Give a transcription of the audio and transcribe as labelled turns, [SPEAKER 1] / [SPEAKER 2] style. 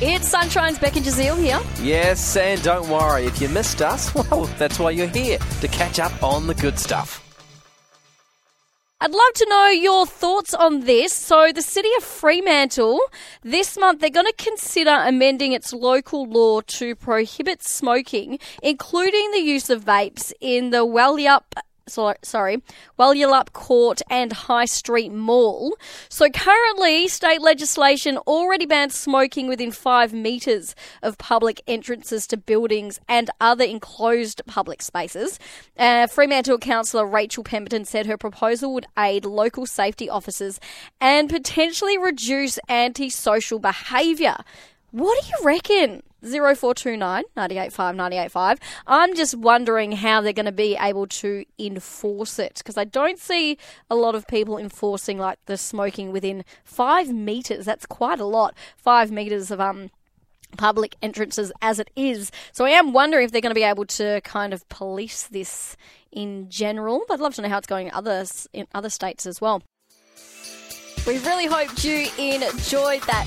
[SPEAKER 1] It's Sunshine's Beck and Jazeel here.
[SPEAKER 2] Yes, and don't worry, if you missed us, well, that's why you're here, to catch up on the good stuff.
[SPEAKER 1] I'd love to know your thoughts on this. So, the city of Fremantle, this month, they're going to consider amending its local law to prohibit smoking, including the use of vapes in the Walyalup so, sorry, Walyalup Koort and High Street Mall. So currently, state legislation already bans smoking within five metres of public entrances to buildings and other enclosed public spaces. Uh, Fremantle councillor Rachel Pemberton said her proposal would aid local safety officers and potentially reduce antisocial behaviour. What do you reckon? 0429 985 985. I'm just wondering how they're going to be able to enforce it because I don't see a lot of people enforcing like the smoking within five meters. That's quite a lot. Five meters of um public entrances as it is. So I am wondering if they're going to be able to kind of police this in general. But I'd love to know how it's going in other in other states as well. We really hoped you enjoyed that